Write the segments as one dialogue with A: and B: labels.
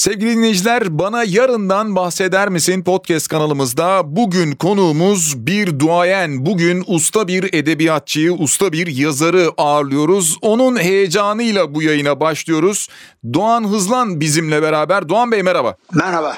A: Sevgili dinleyiciler bana yarından bahseder misin podcast kanalımızda bugün konuğumuz bir duayen bugün usta bir edebiyatçıyı usta bir yazarı ağırlıyoruz onun heyecanıyla bu yayına başlıyoruz Doğan Hızlan bizimle beraber Doğan Bey merhaba.
B: Merhaba.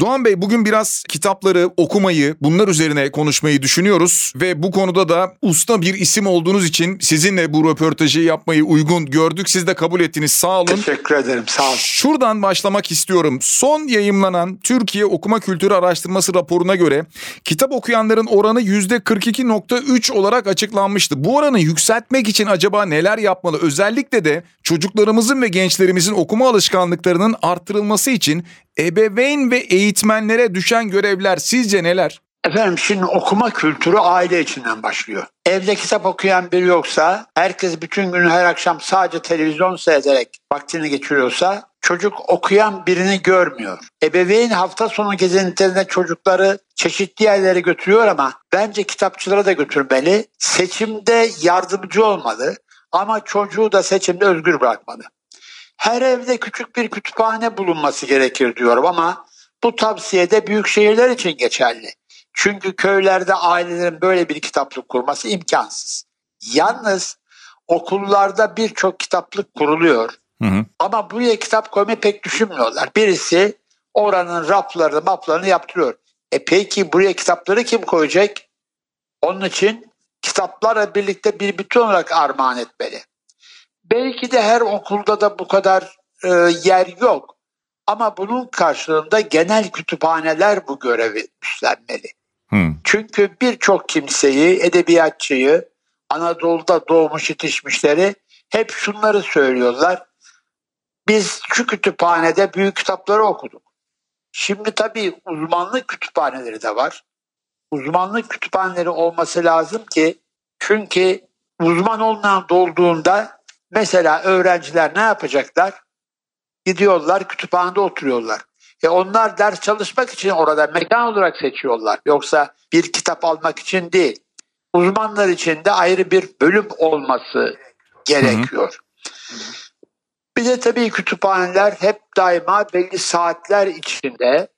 A: Doğan Bey bugün biraz kitapları okumayı bunlar üzerine konuşmayı düşünüyoruz ve bu konuda da usta bir isim olduğunuz için sizinle bu röportajı yapmayı uygun gördük siz de kabul ettiniz sağ olun.
B: Teşekkür ederim sağ olun.
A: Şuradan başlamak istiyorum. Son yayımlanan Türkiye Okuma Kültürü Araştırması raporuna göre kitap okuyanların oranı %42.3 olarak açıklanmıştı. Bu oranı yükseltmek için acaba neler yapmalı? Özellikle de çocuklarımızın ve gençlerimizin okuma alışkanlıklarının arttırılması için ebeveyn ve eğitmenlere düşen görevler sizce neler?
B: Efendim şimdi okuma kültürü aile içinden başlıyor. Evde kitap okuyan biri yoksa, herkes bütün gün her akşam sadece televizyon seyrederek vaktini geçiriyorsa çocuk okuyan birini görmüyor. Ebeveyn hafta sonu gezintilerinde çocukları çeşitli yerlere götürüyor ama bence kitapçılara da götürmeli. Seçimde yardımcı olmalı ama çocuğu da seçimde özgür bırakmalı. Her evde küçük bir kütüphane bulunması gerekir diyorum ama bu tavsiye de büyük şehirler için geçerli. Çünkü köylerde ailelerin böyle bir kitaplık kurması imkansız. Yalnız okullarda birçok kitaplık kuruluyor. Hı hı. Ama buraya kitap koymayı pek düşünmüyorlar. Birisi oranın raflarını, maplarını yaptırıyor. E peki buraya kitapları kim koyacak? Onun için kitaplarla birlikte bir bütün olarak armağan etmeli. Belki de her okulda da bu kadar e, yer yok. Ama bunun karşılığında genel kütüphaneler bu görevi üstlenmeli. Hmm. Çünkü birçok kimseyi, edebiyatçıyı, Anadolu'da doğmuş yetişmişleri hep şunları söylüyorlar. Biz şu kütüphanede büyük kitapları okuduk. Şimdi tabii uzmanlık kütüphaneleri de var. Uzmanlık kütüphaneleri olması lazım ki çünkü uzman olmayan dolduğunda mesela öğrenciler ne yapacaklar? Gidiyorlar kütüphanede oturuyorlar. E onlar ders çalışmak için orada mekan olarak seçiyorlar. Yoksa bir kitap almak için değil. Uzmanlar için de ayrı bir bölüm olması gerekiyor. Hı hı. Bir de tabii kütüphaneler hep daima belli saatler içinde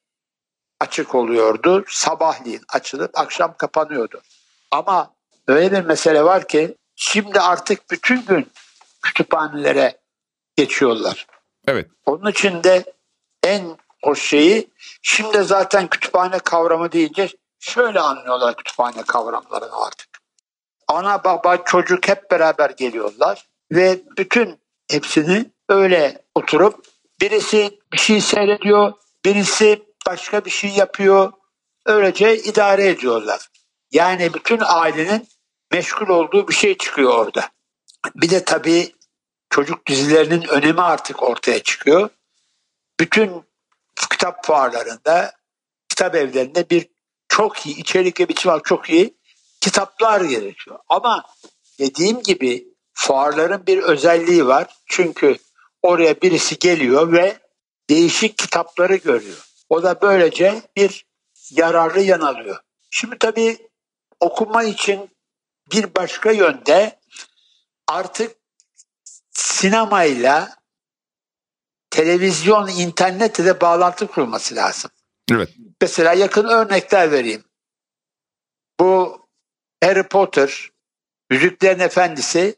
B: açık oluyordu. Sabahleyin açılıp akşam kapanıyordu. Ama öyle bir mesele var ki şimdi artık bütün gün kütüphanelere geçiyorlar.
A: Evet.
B: Onun için de en o şeyi şimdi zaten kütüphane kavramı deyince şöyle anlıyorlar kütüphane kavramlarını artık. Ana baba çocuk hep beraber geliyorlar ve bütün hepsini öyle oturup birisi bir şey seyrediyor, birisi başka bir şey yapıyor. Öylece idare ediyorlar. Yani bütün ailenin meşgul olduğu bir şey çıkıyor orada. Bir de tabii çocuk dizilerinin önemi artık ortaya çıkıyor. Bütün kitap fuarlarında, kitap evlerinde bir çok iyi, içerik ve biçim çok iyi kitaplar gerekiyor. Ama dediğim gibi fuarların bir özelliği var. Çünkü oraya birisi geliyor ve değişik kitapları görüyor. O da böylece bir yararlı yan alıyor. Şimdi tabii okuma için bir başka yönde artık sinemayla televizyon, internetle de bağlantı kurulması lazım.
A: Evet.
B: Mesela yakın örnekler vereyim. Bu Harry Potter, Yüzüklerin Efendisi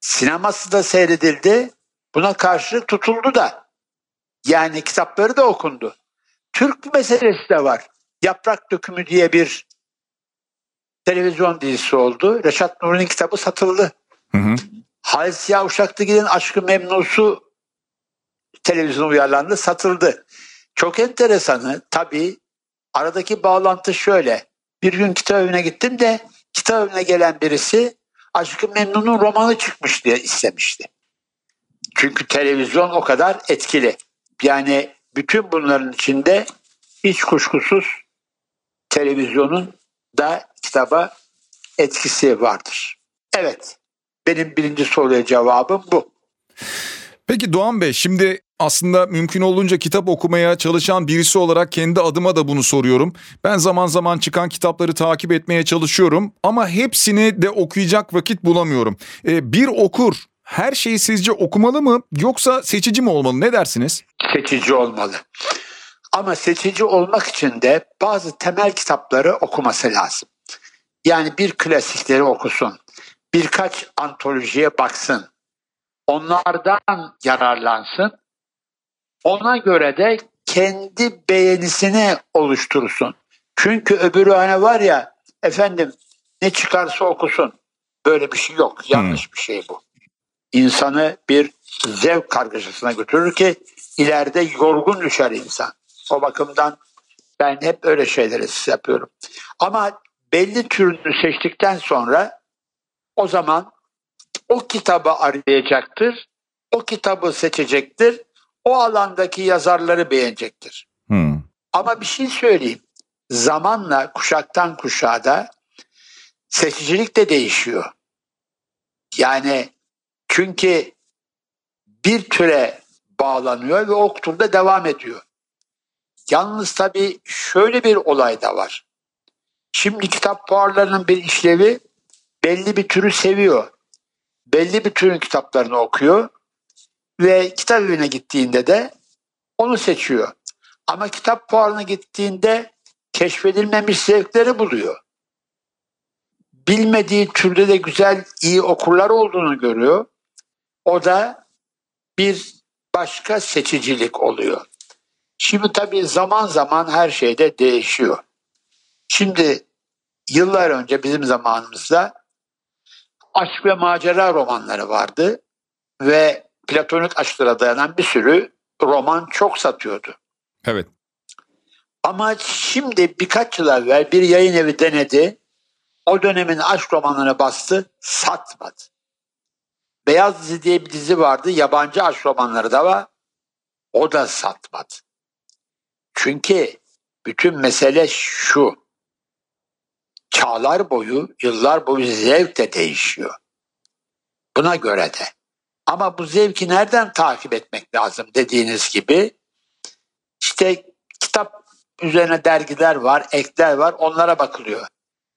B: sineması da seyredildi. Buna karşı tutuldu da. Yani kitapları da okundu. Türk meselesi de var. Yaprak Dökümü diye bir televizyon dizisi oldu. Reşat Nuri'nin kitabı satıldı. Hı hı. Halis Siyah Uşak'ta giden Aşkı Memnusu televizyon uyarlandı, satıldı. Çok enteresanı tabii aradaki bağlantı şöyle. Bir gün kitap evine gittim de kitap evine gelen birisi Aşkı Memnun'un romanı çıkmış diye istemişti. Çünkü televizyon o kadar etkili. Yani bütün bunların içinde hiç kuşkusuz televizyonun da kitaba etkisi vardır. Evet, benim birinci soruya cevabım bu.
A: Peki Doğan Bey şimdi aslında mümkün olduğunca kitap okumaya çalışan birisi olarak kendi adıma da bunu soruyorum. Ben zaman zaman çıkan kitapları takip etmeye çalışıyorum ama hepsini de okuyacak vakit bulamıyorum. Ee, bir okur her şeyi sizce okumalı mı yoksa seçici mi olmalı ne dersiniz?
B: Seçici olmalı. Ama seçici olmak için de bazı temel kitapları okuması lazım. Yani bir klasikleri okusun. Birkaç antolojiye baksın. Onlardan yararlansın. Ona göre de kendi beğenisini oluştursun. Çünkü öbürü hani var ya efendim ne çıkarsa okusun. Böyle bir şey yok. Yanlış hmm. bir şey bu. İnsanı bir zevk kargaşasına götürür ki ileride yorgun düşer insan. O bakımdan ben hep öyle şeyleri yapıyorum. Ama belli türünü seçtikten sonra o zaman o kitabı arayacaktır. O kitabı seçecektir. O alandaki yazarları beğenecektir. Hmm. Ama bir şey söyleyeyim. Zamanla kuşaktan kuşağa da seçicilik de değişiyor. Yani çünkü bir türe bağlanıyor ve o turda devam ediyor. Yalnız tabii şöyle bir olay da var. Şimdi kitap fuarlarının bir işlevi belli bir türü seviyor. Belli bir türün kitaplarını okuyor ve kitap evine gittiğinde de onu seçiyor. Ama kitap fuarına gittiğinde keşfedilmemiş zevkleri buluyor. Bilmediği türde de güzel, iyi okurlar olduğunu görüyor. O da bir başka seçicilik oluyor. Şimdi tabii zaman zaman her şeyde değişiyor. Şimdi yıllar önce bizim zamanımızda aşk ve macera romanları vardı ve platonik aşklara dayanan bir sürü roman çok satıyordu.
A: Evet.
B: Ama şimdi birkaç yıl evvel bir yayın evi denedi. O dönemin aşk romanlarını bastı, satmadı. Beyaz Dizi diye bir dizi vardı. Yabancı aşk romanları da var. O da satmadı. Çünkü bütün mesele şu. Çağlar boyu, yıllar boyu zevk de değişiyor. Buna göre de. Ama bu zevki nereden takip etmek lazım dediğiniz gibi işte kitap üzerine dergiler var, ekler var onlara bakılıyor.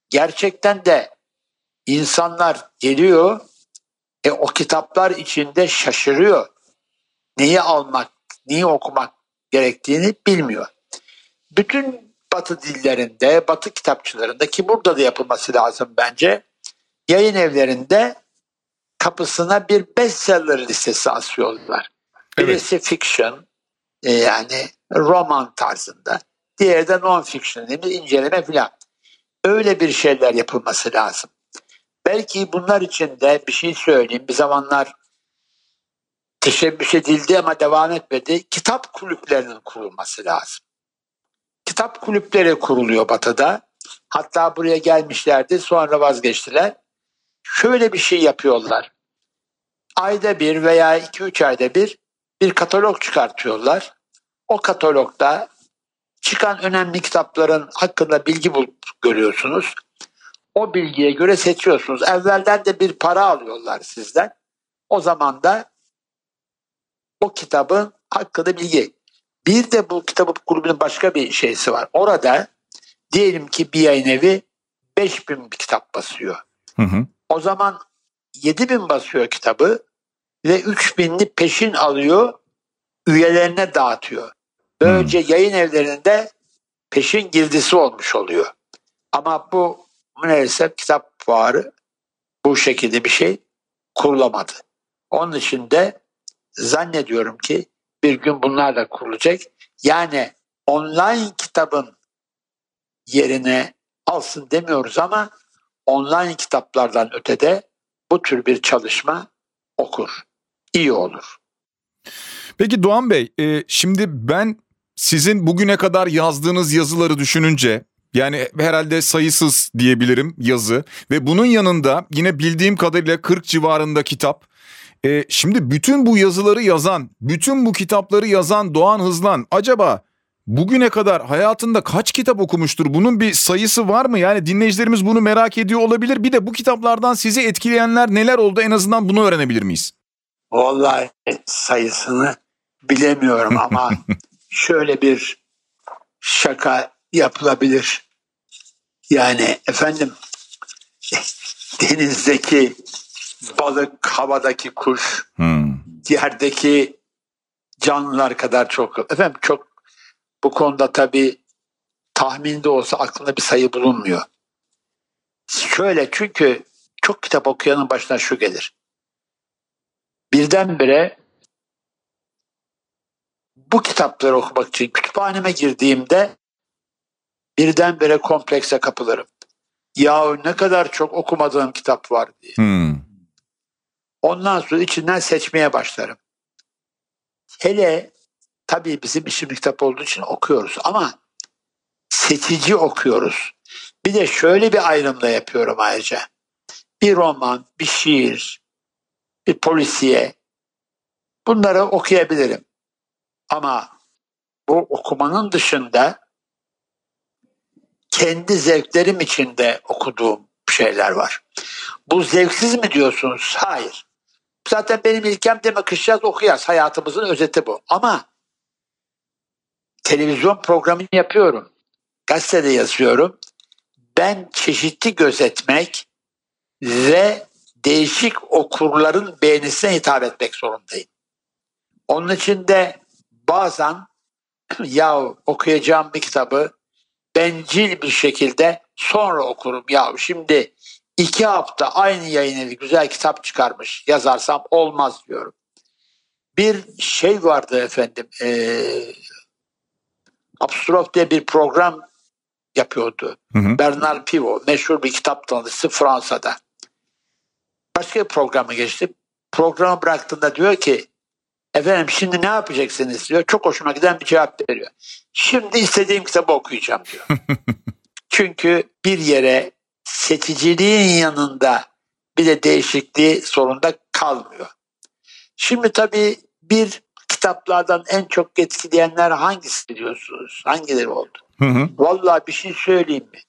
B: Gerçekten de insanlar geliyor e, o kitaplar içinde şaşırıyor. Neyi almak, neyi okumak gerektiğini bilmiyor. Bütün batı dillerinde, batı kitapçılarında ki burada da yapılması lazım bence. Yayın evlerinde kapısına bir bestseller listesi asıyorlar. Evet. Birisi fiction e, yani roman tarzında. Diğeri de non-fiction inceleme filan. Öyle bir şeyler yapılması lazım. Belki bunlar için de bir şey söyleyeyim. Bir zamanlar teşebbüs edildi ama devam etmedi. Kitap kulüplerinin kurulması lazım. Kitap kulüpleri kuruluyor Batı'da. Hatta buraya gelmişlerdi sonra vazgeçtiler. Şöyle bir şey yapıyorlar. Ayda bir veya iki üç ayda bir bir katalog çıkartıyorlar. O katalogda çıkan önemli kitapların hakkında bilgi bulup görüyorsunuz. O bilgiye göre seçiyorsunuz. Evvelden de bir para alıyorlar sizden. O zaman da o kitabın hakkında bilgi. Bir de bu kitabı grubunun başka bir şeysi var. Orada diyelim ki bir yayın evi 5000 bir kitap basıyor. Hı hı. O zaman 7000 basıyor kitabı ve 3000'li peşin alıyor üyelerine dağıtıyor. Böylece hmm. yayın evlerinde peşin girdisi olmuş oluyor. Ama bu maalesef kitap fuarı bu şekilde bir şey kurulamadı. Onun için de zannediyorum ki bir gün bunlar da kurulacak. Yani online kitabın yerine alsın demiyoruz ama online kitaplardan ötede bu tür bir çalışma okur. İyi olur.
A: Peki Doğan Bey, e, şimdi ben sizin bugüne kadar yazdığınız yazıları düşününce yani herhalde sayısız diyebilirim yazı ve bunun yanında yine bildiğim kadarıyla 40 civarında kitap. E, şimdi bütün bu yazıları yazan, bütün bu kitapları yazan Doğan Hızlan acaba bugüne kadar hayatında kaç kitap okumuştur? Bunun bir sayısı var mı? Yani dinleyicilerimiz bunu merak ediyor olabilir. Bir de bu kitaplardan sizi etkileyenler neler oldu en azından bunu öğrenebilir miyiz?
B: Vallahi sayısını bilemiyorum ama şöyle bir şaka yapılabilir. Yani efendim denizdeki balık, havadaki kuş,
A: Hmm.
B: yerdeki canlılar kadar çok. Efendim çok bu konuda tabii tahminde olsa aklında bir sayı bulunmuyor. Şöyle çünkü çok kitap okuyanın başına şu gelir. Birdenbire bu kitapları okumak için kütüphaneme girdiğimde birdenbire komplekse kapılırım. Ya ne kadar çok okumadığım kitap var diye.
A: Hmm.
B: Ondan sonra içinden seçmeye başlarım. Hele tabii bizim işimiz kitap olduğu için okuyoruz ama seçici okuyoruz. Bir de şöyle bir ayrım da yapıyorum ayrıca. Bir roman, bir şiir, bir polisiye bunları okuyabilirim. Ama bu okumanın dışında kendi zevklerim içinde okuduğum şeyler var. Bu zevksiz mi diyorsunuz? Hayır. Zaten benim ilkem demek kış yaz okuyaz. Hayatımızın özeti bu. Ama televizyon programı yapıyorum. Gazetede yazıyorum. Ben çeşitli gözetmek ve değişik okurların beğenisine hitap etmek zorundayım. Onun için de bazen ya okuyacağım bir kitabı bencil bir şekilde sonra okurum. Ya şimdi iki hafta aynı yayın evi güzel kitap çıkarmış yazarsam olmaz diyorum. Bir şey vardı efendim e, Abstrof diye bir program yapıyordu.
A: Hı hı.
B: Bernard Pivot meşhur bir kitap tanıtıcısı Fransa'da. Başka bir programa geçti. Programı bıraktığında diyor ki efendim şimdi ne yapacaksınız diyor. Çok hoşuma giden bir cevap veriyor. Şimdi istediğim kitabı okuyacağım diyor. Çünkü bir yere seçiciliğin yanında bir de değişikliği sorunda kalmıyor. Şimdi tabii bir kitaplardan en çok etkileyenler hangisi diyorsunuz? Hangileri oldu?
A: Hı hı.
B: Vallahi bir şey söyleyeyim mi?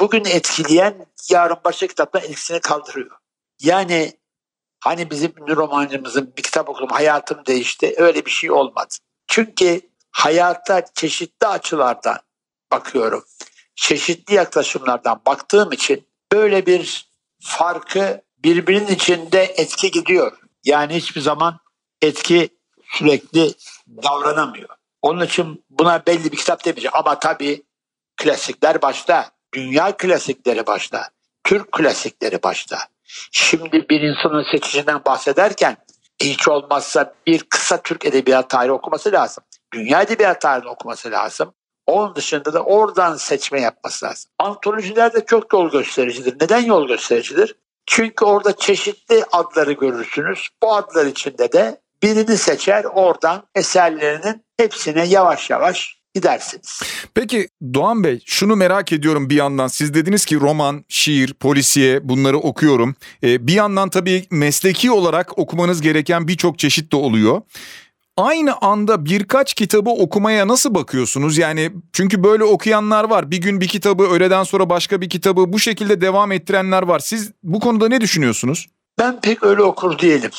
B: Bugün etkileyen yarın başka kitaptan etkisini kaldırıyor. Yani hani bizim ünlü romancımızın bir kitap okudum hayatım değişti öyle bir şey olmadı. Çünkü hayata çeşitli açılardan bakıyorum. Çeşitli yaklaşımlardan baktığım için böyle bir farkı birbirinin içinde etki gidiyor. Yani hiçbir zaman etki sürekli davranamıyor. Onun için buna belli bir kitap demeyeceğim. Ama tabii klasikler başta. Dünya klasikleri başta. Türk klasikleri başta. Şimdi bir insanın seçicinden bahsederken hiç olmazsa bir kısa Türk edebiyat tarihi okuması lazım. Dünya edebiyat tarihini okuması lazım. Onun dışında da oradan seçme yapması lazım. Antolojiler de çok yol göstericidir. Neden yol göstericidir? Çünkü orada çeşitli adları görürsünüz. Bu adlar içinde de birini seçer oradan eserlerinin hepsine yavaş yavaş gidersiniz.
A: Peki Doğan Bey şunu merak ediyorum bir yandan. Siz dediniz ki roman, şiir, polisiye bunları okuyorum. Ee, bir yandan tabii mesleki olarak okumanız gereken birçok çeşit de oluyor. Aynı anda birkaç kitabı okumaya nasıl bakıyorsunuz? Yani çünkü böyle okuyanlar var. Bir gün bir kitabı, öğleden sonra başka bir kitabı bu şekilde devam ettirenler var. Siz bu konuda ne düşünüyorsunuz?
B: Ben pek öyle okur değilim.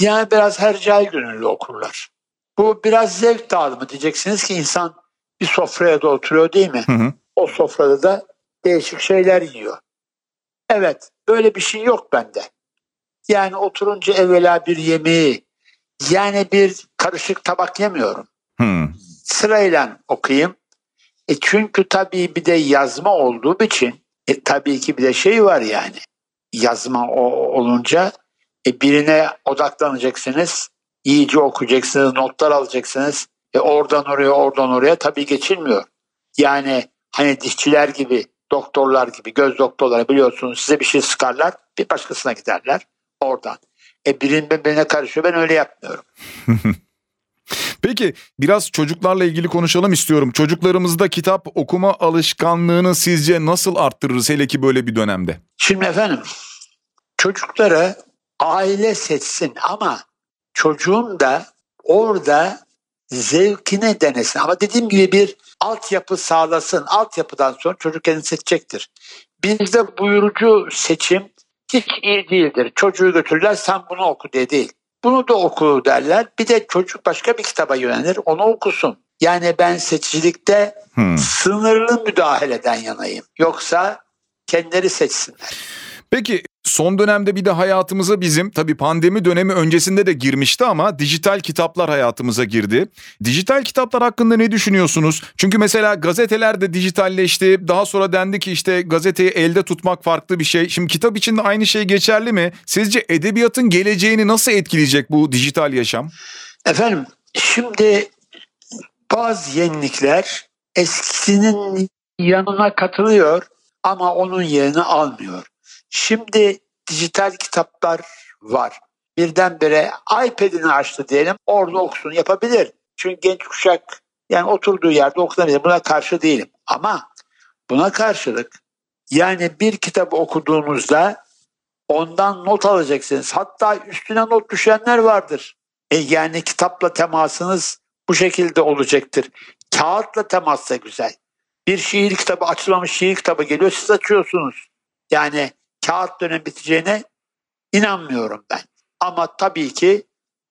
B: Yani biraz hercai gönüllü okurlar. Bu biraz zevk dağılımı diyeceksiniz ki insan bir sofraya da oturuyor değil mi?
A: Hı hı.
B: O sofrada da değişik şeyler yiyor. Evet böyle bir şey yok bende. Yani oturunca evvela bir yemeği yani bir karışık tabak yemiyorum.
A: Hı.
B: Sırayla okuyayım. E çünkü tabii bir de yazma olduğu için e tabii ki bir de şey var yani. Yazma o, olunca e birine odaklanacaksınız. iyice okuyacaksınız, notlar alacaksınız. E oradan oraya, oradan oraya tabii geçilmiyor. Yani hani dişçiler gibi, doktorlar gibi, göz doktorları biliyorsunuz size bir şey sıkarlar, bir başkasına giderler oradan. E birinin birbirine karışıyor, ben öyle yapmıyorum.
A: Peki biraz çocuklarla ilgili konuşalım istiyorum. Çocuklarımızda kitap okuma alışkanlığını sizce nasıl arttırırız hele ki böyle bir dönemde?
B: Şimdi efendim çocukları aile seçsin ama çocuğun da orada zevkine denesin. Ama dediğim gibi bir altyapı sağlasın. Altyapıdan sonra çocuk kendini seçecektir. Bizde buyurucu seçim hiç iyi değildir. Çocuğu götürürler sen bunu oku diye değil. Bunu da oku derler. Bir de çocuk başka bir kitaba yönelir onu okusun. Yani ben seçicilikte
A: Hmm.
B: sınırlı müdahaleden yanayım. Yoksa kendileri seçsinler.
A: Peki Son dönemde bir de hayatımıza bizim tabii pandemi dönemi öncesinde de girmişti ama dijital kitaplar hayatımıza girdi. Dijital kitaplar hakkında ne düşünüyorsunuz? Çünkü mesela gazeteler de dijitalleşti. Daha sonra dendi ki işte gazeteyi elde tutmak farklı bir şey. Şimdi kitap için de aynı şey geçerli mi? Sizce edebiyatın geleceğini nasıl etkileyecek bu dijital yaşam?
B: Efendim şimdi bazı yenilikler eskisinin yanına katılıyor ama onun yerini almıyor. Şimdi dijital kitaplar var. Birdenbire iPad'ini açtı diyelim orada okusun yapabilir. Çünkü genç kuşak yani oturduğu yerde okunabilir. Buna karşı değilim. Ama buna karşılık yani bir kitabı okuduğunuzda ondan not alacaksınız. Hatta üstüne not düşenler vardır. E yani kitapla temasınız bu şekilde olacaktır. Kağıtla temas da güzel. Bir şiir kitabı açılmamış şiir kitabı geliyor siz açıyorsunuz. Yani kağıt dönem biteceğine inanmıyorum ben. Ama tabii ki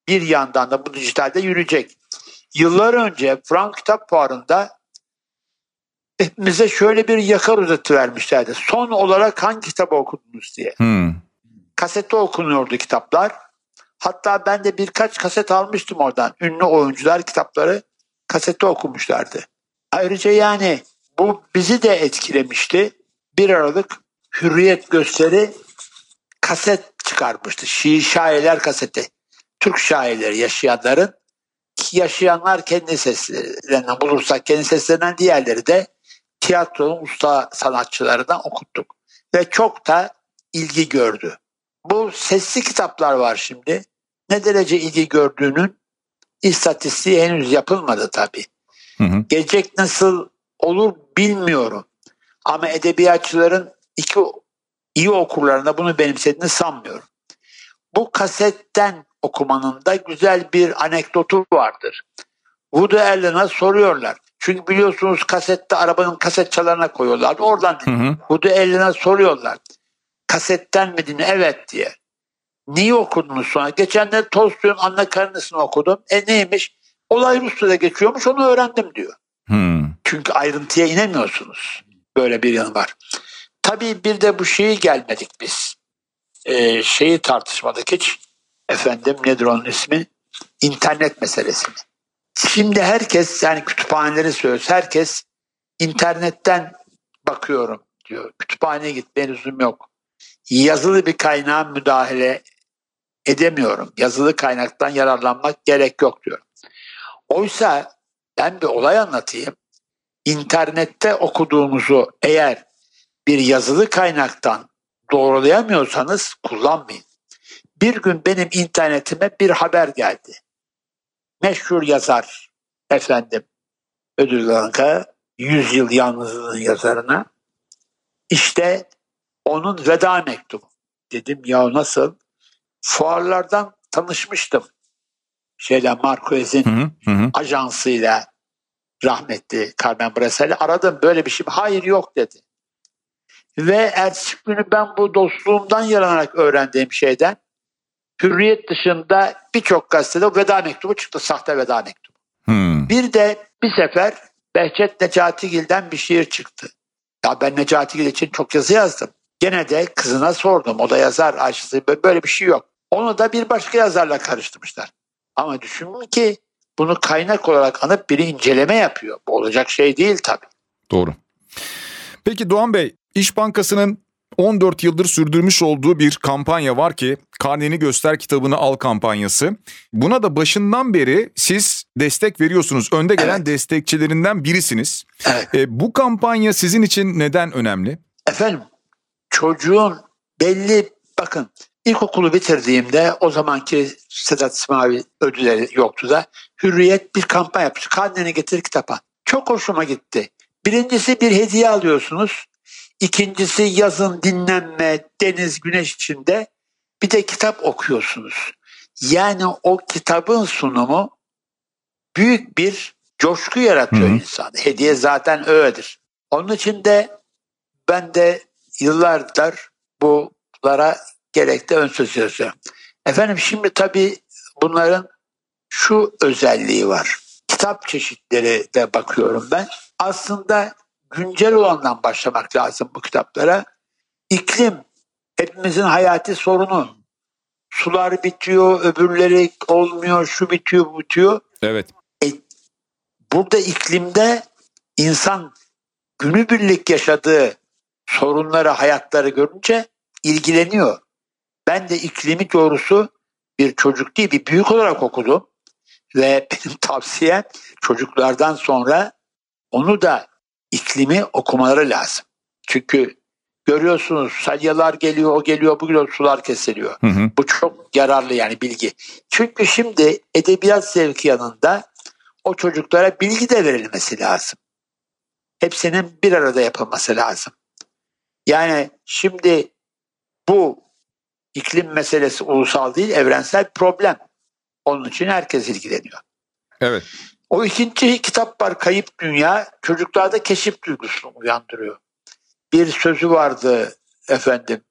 B: bir yandan da bu dijitalde yürüyecek. Yıllar önce Frank Kitap Fuarı'nda hepimize şöyle bir yakar özeti vermişlerdi. Son olarak hangi kitabı okudunuz diye.
A: Hmm.
B: Kasette okunuyordu kitaplar. Hatta ben de birkaç kaset almıştım oradan. Ünlü oyuncular kitapları kasette okumuşlardı. Ayrıca yani bu bizi de etkilemişti. 1 Aralık Hürriyet gösteri kaset çıkarmıştı. Şiir şairler kaseti. Türk şairleri yaşayanların yaşayanlar kendi seslerinden bulursak kendi seslerinden diğerleri de tiyatronun usta sanatçılarından okuttuk. Ve çok da ilgi gördü. Bu sesli kitaplar var şimdi. Ne derece ilgi gördüğünün istatistiği henüz yapılmadı tabii.
A: Hı hı.
B: Gelecek nasıl olur bilmiyorum. Ama edebiyatçıların iki iyi okurlarına bunu benimsediğini sanmıyorum. Bu kasetten okumanın da güzel bir anekdotu vardır. Woody Allen'a soruyorlar. Çünkü biliyorsunuz kasette arabanın kaset çalarına koyuyorlar. Oradan
A: Hı hı.
B: Woody Allen'a soruyorlar. Kasetten mi dinle? Evet diye. Niye okudunuz sonra? Geçen de Tolstoy'un Anna Karenina'sını okudum. E neymiş? Olay Rusya'da geçiyormuş onu öğrendim diyor.
A: Hmm.
B: Çünkü ayrıntıya inemiyorsunuz. Böyle bir yanı var. Tabii bir de bu şeyi gelmedik biz. Ee, şeyi tartışmadık hiç. Efendim nedir onun ismi? İnternet meselesini. Şimdi herkes yani kütüphaneleri söylüyoruz. Herkes internetten bakıyorum diyor. Kütüphaneye gitmeye lüzum yok. Yazılı bir kaynağa müdahale edemiyorum. Yazılı kaynaktan yararlanmak gerek yok diyor. Oysa ben bir olay anlatayım. İnternette okuduğunuzu eğer bir yazılı kaynaktan doğrulayamıyorsanız kullanmayın. Bir gün benim internetime bir haber geldi. Meşhur yazar efendim Ödül Ganka 100 yıl yalnızlığın yazarına işte onun veda mektubu. Dedim ya nasıl? Fuarlardan tanışmıştım. Şeyle Marquez'in ajansıyla rahmetli Carmen Brasel'i aradım böyle bir şey. Hayır yok dedi. Ve ertesi günü ben bu dostluğumdan yaranarak öğrendiğim şeyden Hürriyet dışında birçok gazetede veda mektubu çıktı. Sahte veda mektubu.
A: Hmm.
B: Bir de bir sefer Behçet Necatigil'den bir şiir çıktı. Ya ben Necatigil için çok yazı yazdım. Gene de kızına sordum. O da yazar Ayşe'si. Böyle bir şey yok. Onu da bir başka yazarla karıştırmışlar. Ama düşünün ki bunu kaynak olarak anıp biri inceleme yapıyor. Bu olacak şey değil tabii.
A: Doğru. Peki Doğan Bey, İş Bankası'nın 14 yıldır sürdürmüş olduğu bir kampanya var ki Karneni Göster Kitabını Al kampanyası. Buna da başından beri siz destek veriyorsunuz. Önde gelen
B: Evet.
A: destekçilerinden birisiniz.
B: Evet.
A: E, bu kampanya sizin için neden önemli?
B: Efendim çocuğun belli bakın ilkokulu bitirdiğimde o zamanki Sedat İsmail ödülleri yoktu da Hürriyet bir kampanya yapmış. Karneni getir kitapa. Çok hoşuma gitti. Birincisi bir hediye alıyorsunuz. İkincisi yazın dinlenme, deniz, güneş içinde bir de kitap okuyorsunuz. Yani o kitabın sunumu büyük bir coşku yaratıyor
A: Hı hı.
B: insanda. Hediye zaten öyledir. Onun için de ben de yıllardır bunlara gerekli ön söz yazıyorum. Efendim şimdi tabii bunların şu özelliği var. Kitap çeşitleri de bakıyorum ben. Aslında güncel olandan başlamak lazım bu kitaplara. İklim Hepimizin hayati sorunu. Sular bitiyor, öbürleri olmuyor, şu bitiyor, bu bitiyor.
A: Evet.
B: E, burada iklimde insan günübirlik yaşadığı sorunları, hayatları görünce ilgileniyor. Ben de iklimi doğrusu bir çocuk değil bir büyük olarak okudum. Ve benim tavsiyem çocuklardan sonra onu da iklimi okumaları lazım. Çünkü görüyorsunuz salyalar geliyor, o geliyor, bu geliyor, sular kesiliyor.
A: Hı hı.
B: Bu çok yararlı yani bilgi. Çünkü şimdi edebiyat zevki yanında o çocuklara bilgi de verilmesi lazım. Hepsinin bir arada yapılması lazım. Yani şimdi bu iklim meselesi ulusal değil, evrensel problem. Onun için herkes ilgileniyor.
A: Evet.
B: O ikinci kitap var Kayıp Dünya. Çocuklarda keşif duygusunu uyandırıyor. Bir sözü vardı efendim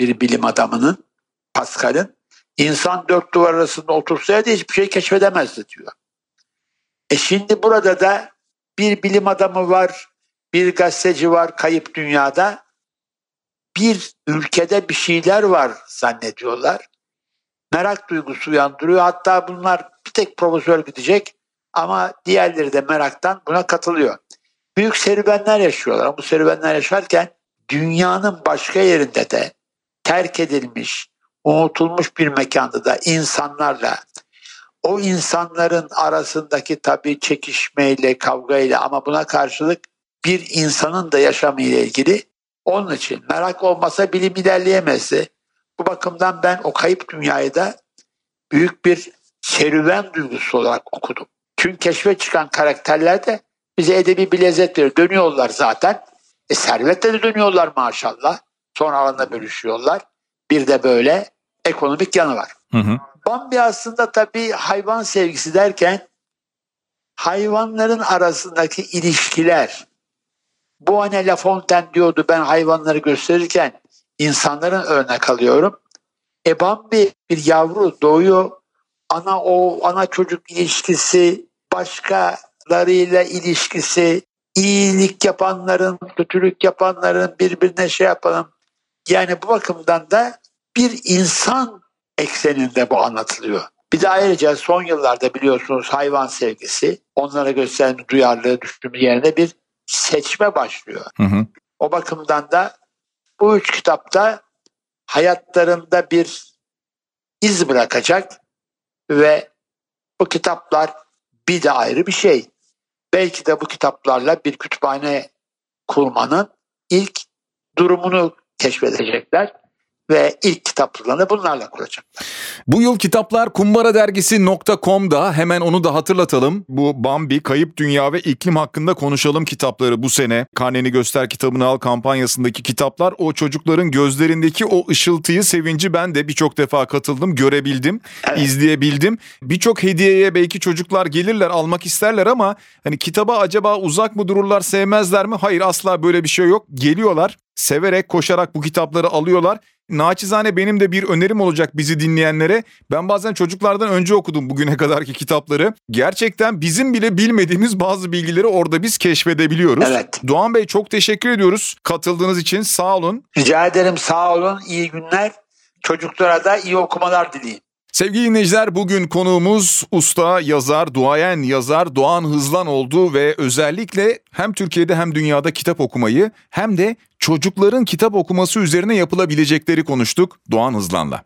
B: bir bilim adamının Pascal'ın. İnsan dört duvar arasında otursaydı hiçbir şey keşfedemezdi diyor. E şimdi burada da bir bilim adamı var, bir gazeteci var kayıp dünyada. Bir ülkede bir şeyler var zannediyorlar. Merak duygusu uyandırıyor. Hatta bunlar bir tek profesör gidecek ama diğerleri de meraktan buna katılıyor. Büyük serüvenler yaşıyorlar. Bu serüvenler yaşarken dünyanın başka yerinde de terk edilmiş, unutulmuş bir mekanda da insanlarla o insanların arasındaki tabii çekişmeyle, kavgayla ama buna karşılık bir insanın da yaşamıyla ilgili onun için merak olmasa bilim ilerleyemezdi. Bu bakımdan ben o kayıp dünyayı da büyük bir serüven duygusu olarak okudum. Tüm keşfe çıkan karakterler de bize edebi bir lezzet veriyor. Dönüyorlar zaten. E servetle de dönüyorlar maşallah. Sonra alanda bölüşüyorlar. Bir de böyle ekonomik yanı var.
A: Hı hı.
B: Bambi aslında tabii hayvan sevgisi derken hayvanların arasındaki ilişkiler. Bu anne La Fontaine diyordu ben hayvanları gösterirken insanların örnek alıyorum. E Bambi bir yavru doğuyor. Ana o ana çocuk ilişkisi, başkalarıyla ilişkisi, iyilik yapanların, kötülük yapanların birbirine şey yapalım. Yani bu bakımdan da bir insan ekseninde bu anlatılıyor. Bir de ayrıca son yıllarda biliyorsunuz hayvan sevgisi, onlara gösteren duyarlılığı düştüğümüz yerine bir seçme başlıyor.
A: Hı hı.
B: O bakımdan da bu üç kitapta hayatlarında bir iz bırakacak ve bu kitaplar bir de ayrı bir şey. Belki de bu kitaplarla bir kütüphane kurmanın ilk durumunu keşfedecekler ve ilk kitaplarını bunlarla kuracaklar.
A: Bu yıl kitaplar kumbaradergisi.com'da hemen onu da hatırlatalım. Bu Bambi, Kayıp Dünya ve İklim hakkında konuşalım kitapları bu sene. Karneni göster kitabını al kampanyasındaki kitaplar o çocukların gözlerindeki o ışıltıyı, sevinci ben de birçok defa katıldım, görebildim,
B: Evet.
A: izleyebildim. Birçok hediyeye belki çocuklar gelirler, almak isterler ama hani kitaba acaba uzak mı dururlar, sevmezler mi? Hayır asla böyle bir şey yok. Geliyorlar, severek, koşarak bu kitapları alıyorlar. Naçizane benim de bir önerim olacak bizi dinleyenlere. Ben bazen çocuklardan önce okudum bugüne kadarki kitapları. Gerçekten bizim bile bilmediğimiz bazı bilgileri orada biz keşfedebiliyoruz.
B: Evet.
A: Doğan Bey çok teşekkür ediyoruz katıldığınız için. Sağ olun.
B: Rica ederim sağ olun, iyi günler. Çocuklara da iyi okumalar dileyim.
A: Sevgili dinleyiciler bugün konuğumuz usta yazar, duayen yazar Doğan Hızlan oldu ve özellikle hem Türkiye'de hem dünyada kitap okumayı hem de çocukların kitap okuması üzerine yapılabilecekleri konuştuk Doğan Hızlan'la.